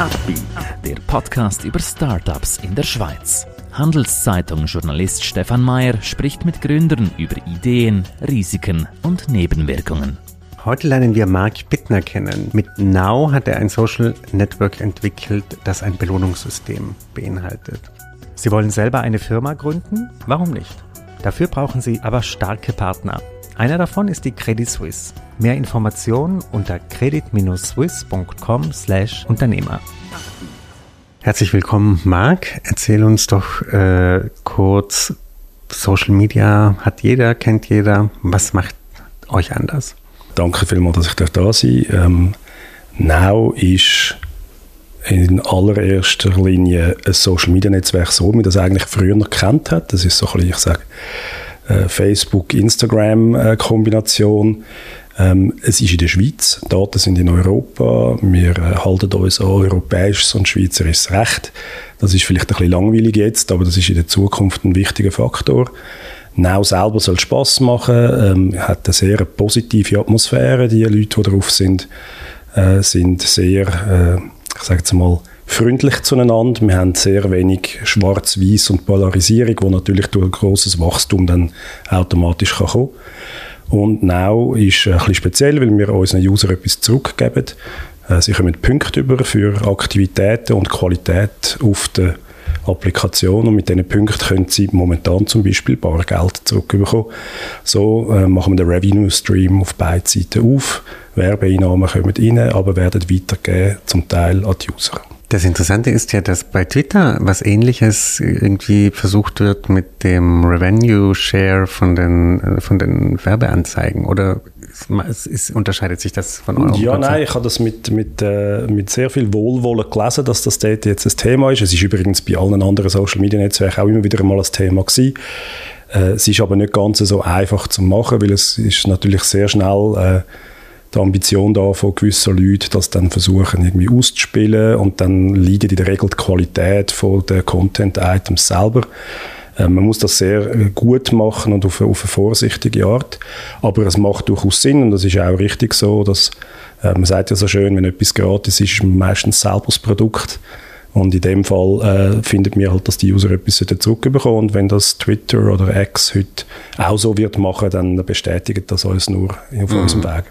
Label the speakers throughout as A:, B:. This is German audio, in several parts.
A: Upbeat, der Podcast über Startups in der Schweiz. Handelszeitung-Journalist Stefan Mayer spricht mit Gründern über Ideen, Risiken und Nebenwirkungen.
B: Heute lernen wir Mark Bittner kennen. Mit Now hat er ein Social Network entwickelt, das ein Belohnungssystem beinhaltet. Sie wollen selber eine Firma gründen? Warum nicht? Dafür brauchen Sie aber starke Partner. Einer davon ist die Credit Suisse. Mehr Informationen unter credit-swiss.com/Unternehmer. Herzlich willkommen, Marc. Erzähl uns doch äh, kurz, Social Media hat jeder, kennt jeder. Was macht euch anders?
C: Danke vielmals, dass ich da sein ähm, Now ist in allererster Linie ein Social Media Netzwerk so, wie man das eigentlich früher noch kennt hat. Das ist so ein bisschen, ich sage, äh, Facebook-Instagram-Kombination. Ähm, es ist in der Schweiz, Daten sind in Europa, wir äh, halten uns an europäisches und schweizerisches Recht. Das ist vielleicht ein bisschen langweilig jetzt, aber das ist in der Zukunft ein wichtiger Faktor. Now selber soll Spaß machen, ähm, hat eine sehr positive Atmosphäre. Die Leute, die drauf sind, äh, sind sehr, äh, ich sage jetzt mal, freundlich zueinander. Wir haben sehr wenig Schwarz-Weiß und Polarisierung, wo natürlich durch ein grosses Wachstum dann automatisch kann kommen Und Now ist ein bisschen speziell, weil wir unseren User etwas zurückgeben. Äh, sie kommen Punkte über für Aktivitäten und Qualität auf der Applikation und mit diesen Punkten können Sie momentan zum Beispiel Bargeld zurückbekommen. So äh, machen wir den Revenue Stream auf beiden Seiten auf. Werbeeinnahmen kommen rein, aber werden weitergegeben, zum Teil an die User.
B: Das Interessante ist ja, dass bei Twitter was ähnliches irgendwie versucht wird mit dem Revenue Share von den, äh, von den Werbeanzeigen. Oder es, es, unterscheidet sich das von eurem
C: Ja, Konzept? nein, ich habe das mit, mit, äh, mit sehr viel Wohlwollen gelesen, dass das dort jetzt ein Thema ist. Es ist übrigens bei allen anderen Social Media Netzwerken auch immer wieder mal ein Thema gewesen. Äh, es ist aber nicht ganz so einfach zu machen, weil es ist natürlich sehr schnell äh, die Ambition da von gewissen Leuten, das dann versuchen irgendwie auszuspielen und dann leidet in der Regel die Qualität von der Content-Items selber. Äh, man muss das sehr äh, gut machen und auf, auf eine vorsichtige Art. Aber es macht durchaus Sinn und das ist auch richtig so, dass äh, man sagt ja so schön, wenn etwas gratis ist, ist man meistens selber das Produkt. Und in dem Fall äh, findet mir halt, dass die User etwas zurückbekommen. Und wenn das Twitter oder X heute auch so wird machen, dann bestätigt das alles nur auf mhm. unserem Weg.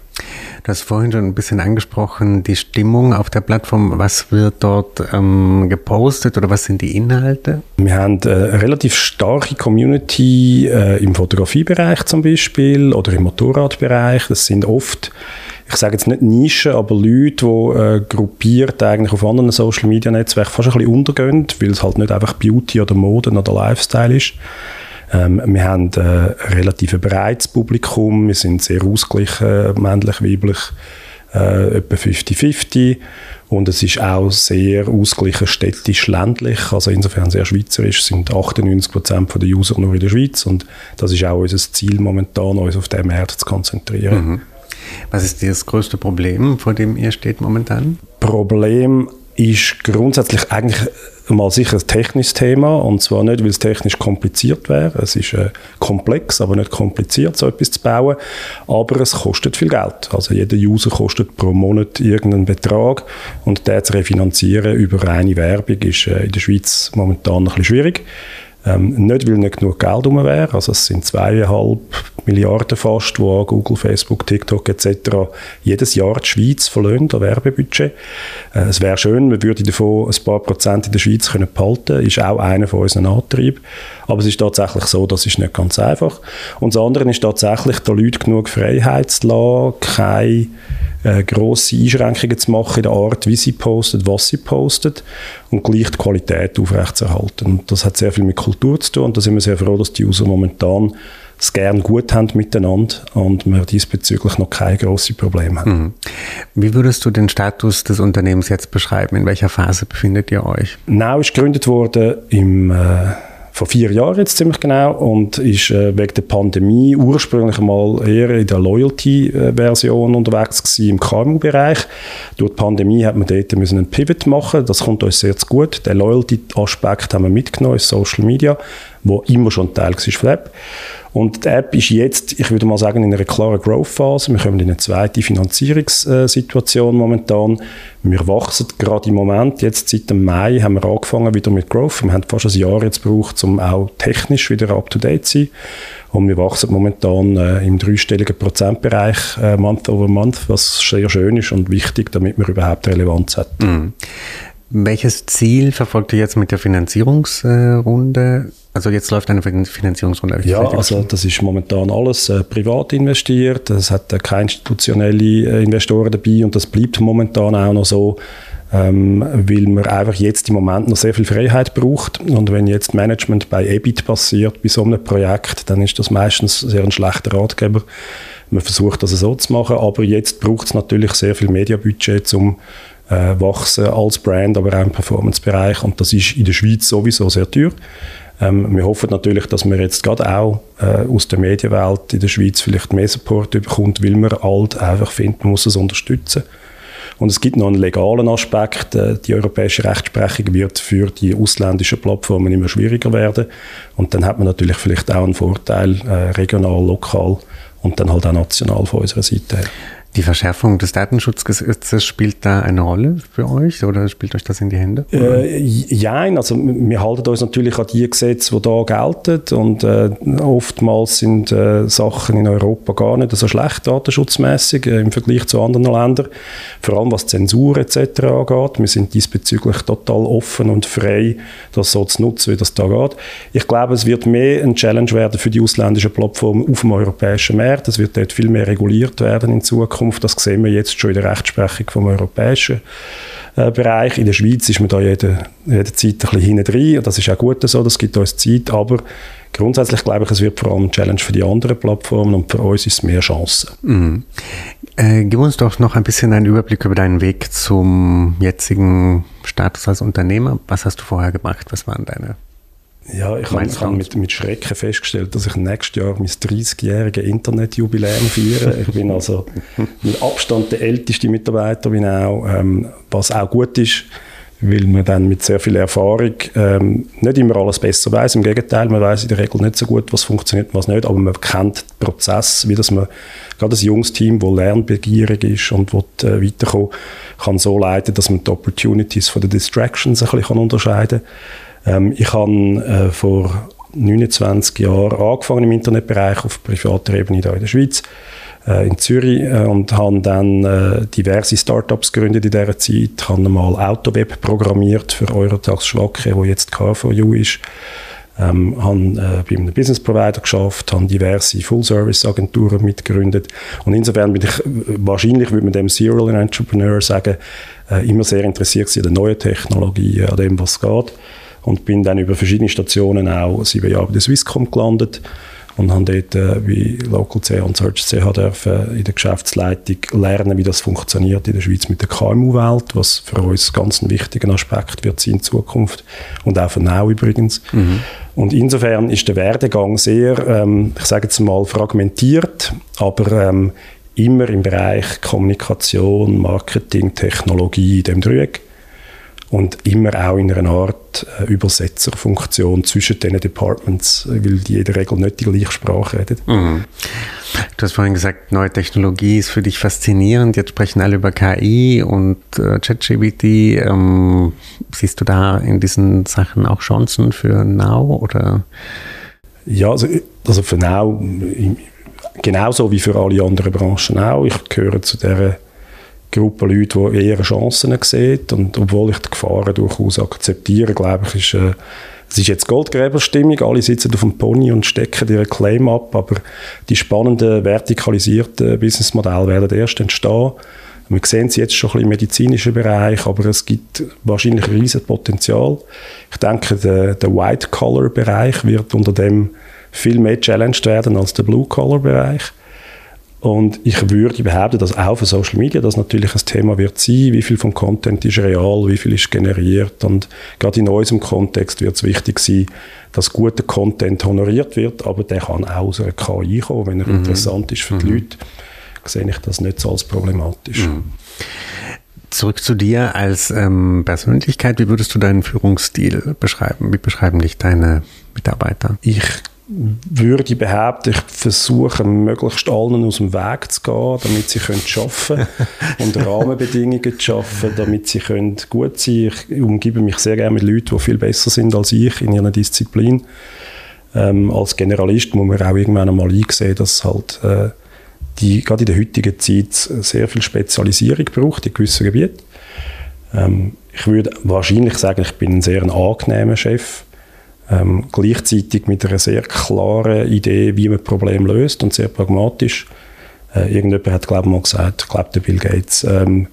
B: Du hast vorhin schon ein bisschen angesprochen, die Stimmung auf der Plattform. Was wird dort ähm, gepostet oder was sind die Inhalte?
C: Wir haben äh, eine relativ starke Community äh, im Fotografiebereich zum Beispiel oder im Motorradbereich. Das sind oft ich sage jetzt nicht Nischen, aber Leute, die äh, gruppiert eigentlich auf anderen Social Media Netzwerken fast ein bisschen untergehen, weil es halt nicht einfach Beauty oder Mode oder Lifestyle ist. Ähm, wir haben äh, ein relativ breites Publikum, wir sind sehr ausgeglichen, männlich, weiblich, äh, etwa 50-50 und es ist auch sehr ausgeglichen städtisch-ländlich, also insofern sehr schweizerisch, sind 98% der User nur in der Schweiz und das ist auch unser Ziel momentan, uns auf diesen Markt zu konzentrieren. Mhm.
B: Was ist das größte Problem, vor dem ihr steht momentan?
C: Problem ist grundsätzlich eigentlich mal sicher ein technisches Thema und zwar nicht, weil es technisch kompliziert wäre. Es ist äh, komplex, aber nicht kompliziert, so etwas zu bauen. Aber es kostet viel Geld. Also jeder User kostet pro Monat irgendeinen Betrag und der zu refinanzieren über reine Werbung ist äh, in der Schweiz momentan ein bisschen schwierig. Ähm, nicht, weil nicht genug Geld rum wäre, also es sind zweieinhalb Milliarden fast, wo Google, Facebook, TikTok etc. jedes Jahr die Schweiz verlöhnt an Werbebudget. Äh, es wäre schön, man würde davon ein paar Prozent in der Schweiz können behalten, ist auch einer von unseren Antrieben. Aber es ist tatsächlich so, das ist nicht ganz einfach. Und das andere ist tatsächlich, den Leuten genug Freiheit zu lassen, keine äh, grosse Einschränkungen zu machen in der Art, wie sie postet, was sie postet und gleich die Qualität aufrechtzuerhalten. Und das hat sehr viel mit Kultur zu tun und da sind wir sehr froh, dass die User momentan es gerne gut haben miteinander und wir diesbezüglich noch keine grossen Probleme haben. Mhm.
B: Wie würdest du den Status des Unternehmens jetzt beschreiben? In welcher Phase befindet ihr euch?
C: Now ist gegründet worden im äh, vor vier Jahren jetzt ziemlich genau und ist äh, wegen der Pandemie ursprünglich mal eher in der Loyalty-Version unterwegs gewesen, im KMU-Bereich. Durch die Pandemie hat man dort müssen einen Pivot machen, das kommt uns sehr zu gut. Den Loyalty-Aspekt haben wir mitgenommen in Social Media. Wo immer schon Teil war von der App. Und die App ist jetzt, ich würde mal sagen, in einer klaren Growth-Phase. Wir kommen in eine zweite Finanzierungssituation momentan. Wir wachsen gerade im Moment. Jetzt seit dem Mai haben wir angefangen wieder mit Growth. Wir haben fast ein Jahr jetzt gebraucht, um auch technisch wieder up-to-date zu sein. Und wir wachsen momentan äh, im dreistelligen Prozentbereich äh, Month over Month, was sehr schön ist und wichtig, damit wir überhaupt Relevanz hat. Mhm.
B: Welches Ziel verfolgt ihr jetzt mit der Finanzierungsrunde? Also jetzt läuft eine Finanzierungsrunde.
C: Ja, also das ist momentan alles äh, privat investiert. Es hat äh, keine institutionellen äh, Investoren dabei und das bleibt momentan auch noch so, ähm, weil man einfach jetzt im Moment noch sehr viel Freiheit braucht. Und wenn jetzt Management bei EBIT passiert, bei so einem Projekt, dann ist das meistens sehr ein schlechter Ratgeber. Man versucht das so zu machen, aber jetzt braucht es natürlich sehr viel Mediabudget, um äh, wachsen als Brand, aber auch im Performance-Bereich. Und das ist in der Schweiz sowieso sehr teuer. Ähm, wir hoffen natürlich, dass man jetzt gerade auch äh, aus der Medienwelt in der Schweiz vielleicht mehr Support bekommt, weil man halt einfach findet, man muss es unterstützen. Und es gibt noch einen legalen Aspekt. Äh, die europäische Rechtsprechung wird für die ausländischen Plattformen immer schwieriger werden. Und dann hat man natürlich vielleicht auch einen Vorteil, äh, regional, lokal und dann halt auch national von unserer Seite her.
B: Die Verschärfung des Datenschutzgesetzes spielt da eine Rolle für euch oder spielt euch das in die Hände?
C: Äh, also wir halten uns natürlich an die Gesetze, die da gelten und äh, oftmals sind äh, Sachen in Europa gar nicht so schlecht datenschutzmäßig äh, im Vergleich zu anderen Ländern, vor allem was Zensur etc. angeht. Wir sind diesbezüglich total offen und frei, das so zu nutzen, wie das da geht. Ich glaube, es wird mehr ein Challenge werden für die ausländischen Plattformen auf dem europäischen Markt. Es wird dort viel mehr reguliert werden in Zukunft. Zukunft. Das sehen wir jetzt schon in der Rechtsprechung vom europäischen äh, Bereich. In der Schweiz ist man da jede, jederzeit ein bisschen hinten drin. Das ist auch gut so, das gibt uns Zeit. Aber grundsätzlich glaube ich, es wird vor allem ein Challenge für die anderen Plattformen und für uns ist es mehr Chancen. Mhm.
B: Äh, gib uns doch noch ein bisschen einen Überblick über deinen Weg zum jetzigen Status als Unternehmer. Was hast du vorher gemacht? Was waren deine
C: ja, ich habe hab mit, mit Schrecken festgestellt, dass ich nächstes Jahr mein 30-jähriges Internetjubiläum feiere. Ich bin also mit Abstand der älteste Mitarbeiter, bin auch, ähm, was auch gut ist, weil man dann mit sehr viel Erfahrung ähm, nicht immer alles besser weiß. Im Gegenteil, man weiß in der Regel nicht so gut, was funktioniert und was nicht, aber man kennt den Prozess, wie das man gerade ein junges Team, das lernbegierig ist und will, äh, weiterkommen kann so leiten, dass man die Opportunities von den Distractions ein bisschen unterscheiden kann ähm, ich habe äh, vor 29 Jahren angefangen im Internetbereich auf privater Ebene hier in der Schweiz, äh, in Zürich äh, und habe dann äh, diverse Startups gegründet in dieser Zeit. Ich habe mal Autoweb programmiert für Eurotax Schwacke, wo jetzt KVU ist. Ähm, habe äh, bei einem Business Provider geschafft, habe diverse Full-Service-Agenturen mitgegründet und insofern bin ich, wahrscheinlich würde man dem Serial Entrepreneur sagen, äh, immer sehr interessiert an der neuen Technologie, an dem, was geht und bin dann über verschiedene Stationen auch sieben Jahre bei der Swisscom gelandet und habe dort äh, wie Local CH und Search CH dürfen in der Geschäftsleitung lernen, wie das funktioniert in der Schweiz mit der KMU-Welt, was für uns ganz ein wichtiger Aspekt wird sein in Zukunft und auch für Now übrigens. Mhm. Und insofern ist der Werdegang sehr, ähm, ich sage jetzt mal, fragmentiert, aber ähm, immer im Bereich Kommunikation, Marketing, Technologie, in dem Dreieck und immer auch in einer Art äh, Übersetzerfunktion zwischen diesen Departments, äh, weil die in der Regel nicht die gleiche Sprache reden. Mhm.
B: Du hast vorhin gesagt, neue Technologie ist für dich faszinierend. Jetzt sprechen alle über KI und äh, ChatGPT. Ähm, siehst du da in diesen Sachen auch Chancen für Now oder?
C: Ja, also, also für Now genauso wie für alle anderen Branchen auch. Ich gehöre zu der Gruppe Leute, die eher Chancen sehen. Und obwohl ich die Gefahren durchaus akzeptiere, glaube ich, ist, äh, es ist jetzt Goldgräberstimmung. Alle sitzen auf dem Pony und stecken ihre Claim ab. Aber die spannenden, vertikalisierten Businessmodelle werden erst entstehen. Wir sehen es jetzt schon ein bisschen im medizinischen Bereich, aber es gibt wahrscheinlich riesen Potenzial. Ich denke, der, der White-Collar-Bereich wird unter dem viel mehr challenged werden als der Blue-Collar-Bereich. Und ich würde behaupten, dass auch für Social Media das natürlich ein Thema wird sein, wie viel vom Content ist real, wie viel ist generiert. Und gerade in unserem Kontext wird es wichtig sein, dass guter Content honoriert wird, aber der kann auch aus einer KI kommen, wenn er mhm. interessant ist für die mhm. Leute. Sehe ich das nicht so als problematisch. Mhm.
B: Zurück zu dir als ähm, Persönlichkeit. Wie würdest du deinen Führungsstil beschreiben? Wie beschreiben dich deine Mitarbeiter?
C: Ich würde behaupten, ich versuche möglichst allen aus dem Weg zu gehen, damit sie können arbeiten können und Rahmenbedingungen zu schaffen, damit sie können gut sein können. Ich umgebe mich sehr gerne mit Leuten, die viel besser sind als ich in ihrer Disziplin. Ähm, als Generalist muss man auch irgendwann einmal einsehen, dass halt äh, die gerade in der heutigen Zeit sehr viel Spezialisierung braucht in gewissen Gebieten. Ähm, ich würde wahrscheinlich sagen, ich bin ein sehr angenehmer Chef ähm, gleichzeitig mit einer sehr klaren Idee, wie man Probleme löst und sehr pragmatisch. Äh, irgendjemand hat, glaube ich, mal gesagt, ich glaube, der Bill Gates, ähm,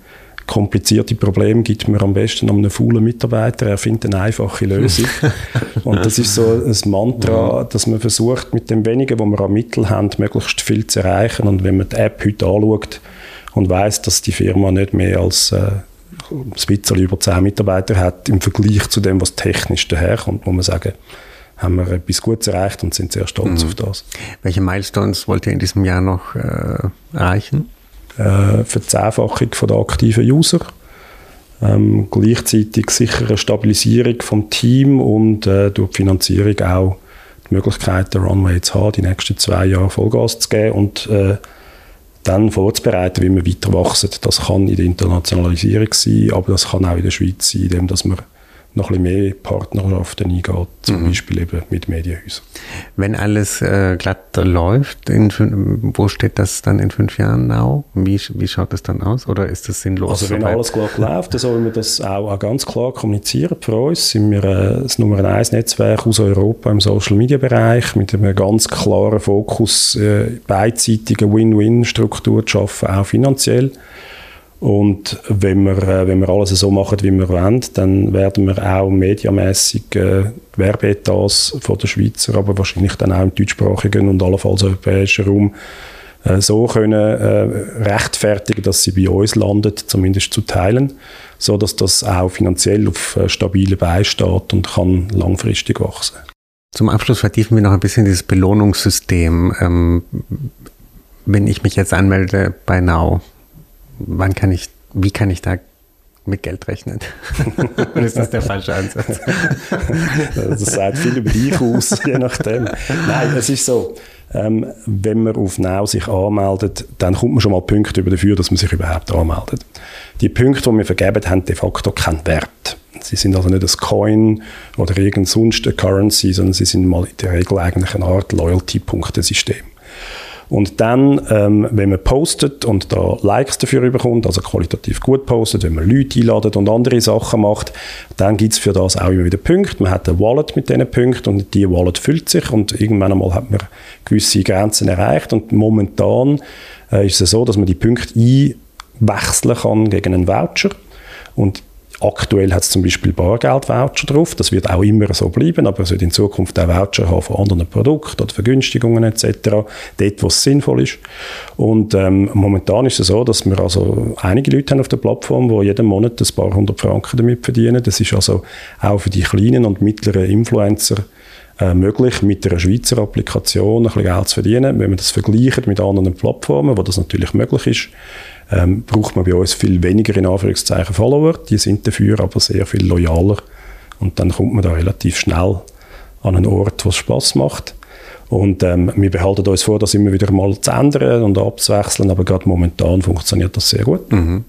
C: komplizierte Probleme gibt mir am besten einem faulen Mitarbeiter, er findet eine einfache Lösung. und das ist so ein Mantra, dass man versucht, mit dem wenigen, was wir an Mitteln haben, möglichst viel zu erreichen. Und wenn man die App heute anschaut und weiß, dass die Firma nicht mehr als äh, bisschen über 10 Mitarbeiter hat, im Vergleich zu dem, was technisch daherkommt, muss man sagen, haben wir etwas Gutes erreicht und sind sehr stolz mhm. auf das.
B: Welche Milestones wollt ihr in diesem Jahr noch äh, erreichen?
C: Äh, Verzehnfachung der aktiven User, ähm, gleichzeitig sichere Stabilisierung vom Team und äh, durch die Finanzierung auch die Möglichkeit, den Runway zu haben, die nächsten zwei Jahre Vollgas zu geben und äh, dann vorzubereiten, wie wir weiter wachsen. Das kann in der Internationalisierung sein, aber das kann auch in der Schweiz sein, indem dass wir noch ein bisschen mehr Partnerschaften eingeht, zum mhm. Beispiel eben mit Medienhäusern.
B: Wenn alles äh, glatt läuft, in, wo steht das dann in fünf Jahren now? Wie, wie schaut das dann aus? Oder ist das sinnlos?
C: Also wenn alles glatt läuft, dann sollen wir das auch, auch ganz klar kommunizieren. Für uns sind wir äh, das Nummer 1 Netzwerk aus Europa im Social Media Bereich mit einem ganz klaren Fokus, äh, beidseitige Win-Win-Struktur zu schaffen, auch finanziell. Und wenn wir, äh, wenn wir alles so machen, wie wir wollen, dann werden wir auch mediamässig äh, Werbeetats von der Schweizer, aber wahrscheinlich dann auch im deutschsprachigen und allenfalls europäischen Raum äh, so können äh, rechtfertigen, dass sie bei uns landet, zumindest zu teilen, so dass das auch finanziell auf äh, stabile Beine steht und kann langfristig wachsen.
B: Zum Abschluss vertiefen wir noch ein bisschen dieses Belohnungssystem. Ähm, wenn ich mich jetzt anmelde bei Now, wann kann ich, wie kann ich da mit Geld rechnen? Oder ist das der falsche Ansatz?
C: das sagt viel über dich aus, je nachdem. Nein, es ist so, ähm, wenn man auf Now sich anmeldet, dann kommt man schon mal Punkte über dafür, dass man sich überhaupt anmeldet. Die Punkte, die wir vergeben, haben de facto keinen Wert. Sie sind also nicht ein Coin oder irgendein sonst eine Currency, sondern sie sind mal in der Regel eigentlich eine Art Loyalty-Punktesystem. Und dann, ähm, wenn man postet und da Likes dafür bekommt, also qualitativ gut postet, wenn man Leute einladet und andere Sachen macht, dann gibt es für das auch immer wieder Punkte. Man hat eine Wallet mit diesen Punkten und die Wallet füllt sich und irgendwann einmal hat man gewisse Grenzen erreicht und momentan äh, ist es so, dass man die Punkte einwechseln kann gegen einen Voucher und Aktuell hat es zum Beispiel Bargeld-Voucher drauf. Das wird auch immer so bleiben, aber es wird in Zukunft auch Voucher haben von anderen Produkten oder Vergünstigungen etc. Dort, wo es sinnvoll ist. Und ähm, momentan ist es so, dass wir also einige Leute haben auf der Plattform, die jeden Monat ein paar hundert Franken damit verdienen. Das ist also auch für die kleinen und mittleren Influencer äh, möglich, mit einer Schweizer Applikation ein bisschen Geld zu verdienen. Wenn man das vergleicht mit anderen Plattformen, wo das natürlich möglich ist, ähm, braucht man bei uns viel weniger in Anführungszeichen Follower. Die sind dafür aber sehr viel loyaler. Und dann kommt man da relativ schnell an einen Ort, wo es Spaß macht. Und ähm, wir behalten uns vor, das immer wieder mal zu ändern und abzuwechseln, aber gerade momentan funktioniert das sehr gut. Mhm.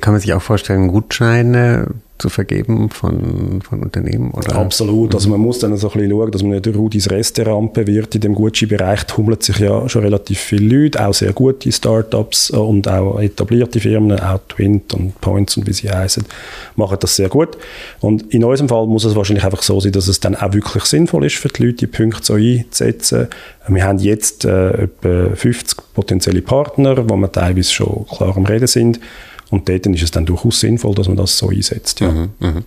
B: Kann man sich auch vorstellen, Gutscheine zu vergeben von, von Unternehmen? Oder?
C: Absolut. Also man muss dann so ein bisschen schauen, dass man nicht Rudis Restaurant wird. In dem Gucci-Bereich tummeln sich ja schon relativ viele Leute, auch sehr gute Startups und auch etablierte Firmen, auch Twint und Points und wie sie heißen, machen das sehr gut. Und in unserem Fall muss es wahrscheinlich einfach so sein, dass es dann auch wirklich sinnvoll ist für die Leute, die Punkte so einzusetzen. Wir haben jetzt äh, etwa 50 potenzielle Partner, wo wir teilweise schon klar am Reden sind. Und dort ist es dann durchaus sinnvoll, dass man das so einsetzt. Ja. Mhm, mh.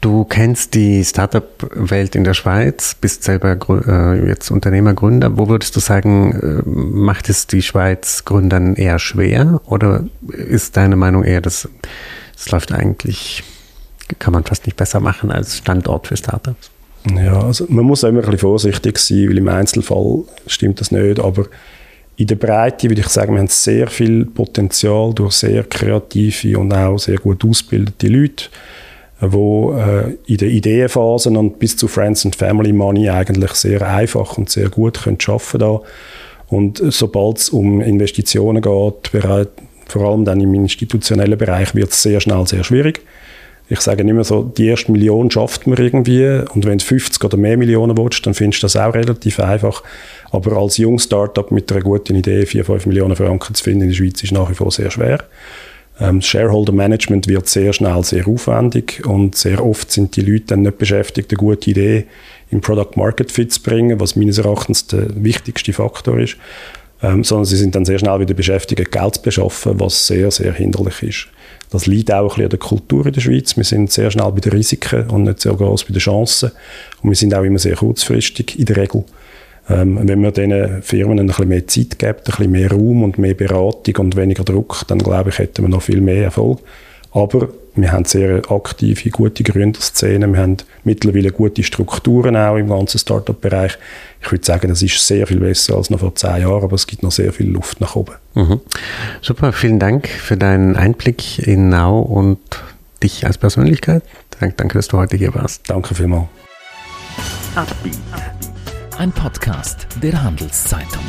B: Du kennst die Startup-Welt in der Schweiz, bist selber äh, jetzt Unternehmergründer. Wo würdest du sagen, äh, macht es die Schweiz Gründern eher schwer? Oder ist deine Meinung eher, dass es läuft eigentlich, kann man fast nicht besser machen als Standort für Startups?
C: Ja, also man muss immer ein bisschen vorsichtig sein, weil im Einzelfall stimmt das nicht, aber in der Breite würde ich sagen, wir haben sehr viel Potenzial durch sehr kreative und auch sehr gut ausgebildete Leute, wo äh, in den Ideenphasen und bis zu Friends and Family Money eigentlich sehr einfach und sehr gut können arbeiten da. Und sobald es um Investitionen geht, vor allem dann im institutionellen Bereich, wird es sehr schnell sehr schwierig. Ich sage immer so, die erste Million schafft man irgendwie und wenn du 50 oder mehr Millionen willst, dann findest du das auch relativ einfach. Aber als junges Startup mit einer guten Idee 4, 5 Millionen Franken zu finden in der Schweiz ist nach wie vor sehr schwer. Ähm, Shareholder Management wird sehr schnell sehr aufwendig und sehr oft sind die Leute dann nicht beschäftigt, eine gute Idee im Product Market Fit zu bringen, was meines Erachtens der wichtigste Faktor ist, ähm, sondern sie sind dann sehr schnell wieder beschäftigt, Geld zu beschaffen, was sehr, sehr hinderlich ist. Das liegt auch ein bisschen an der Kultur in der Schweiz. Wir sind sehr schnell bei den Risiken und nicht sehr groß bei den Chancen. Und wir sind auch immer sehr kurzfristig in der Regel. Ähm, wenn man diesen Firmen ein bisschen mehr Zeit gibt, ein bisschen mehr Raum und mehr Beratung und weniger Druck, dann glaube ich, hätten wir noch viel mehr Erfolg. Aber wir haben sehr aktive, gute Gründerszene. Wir haben mittlerweile gute Strukturen auch im ganzen Startup-Bereich. Ich würde sagen, das ist sehr viel besser als noch vor zehn Jahren, aber es gibt noch sehr viel Luft nach oben.
B: Mhm. Super, vielen Dank für deinen Einblick in Now und dich als Persönlichkeit. Danke, dass du heute hier warst.
C: Danke vielmals.
A: Ein Podcast der Handelszeitung.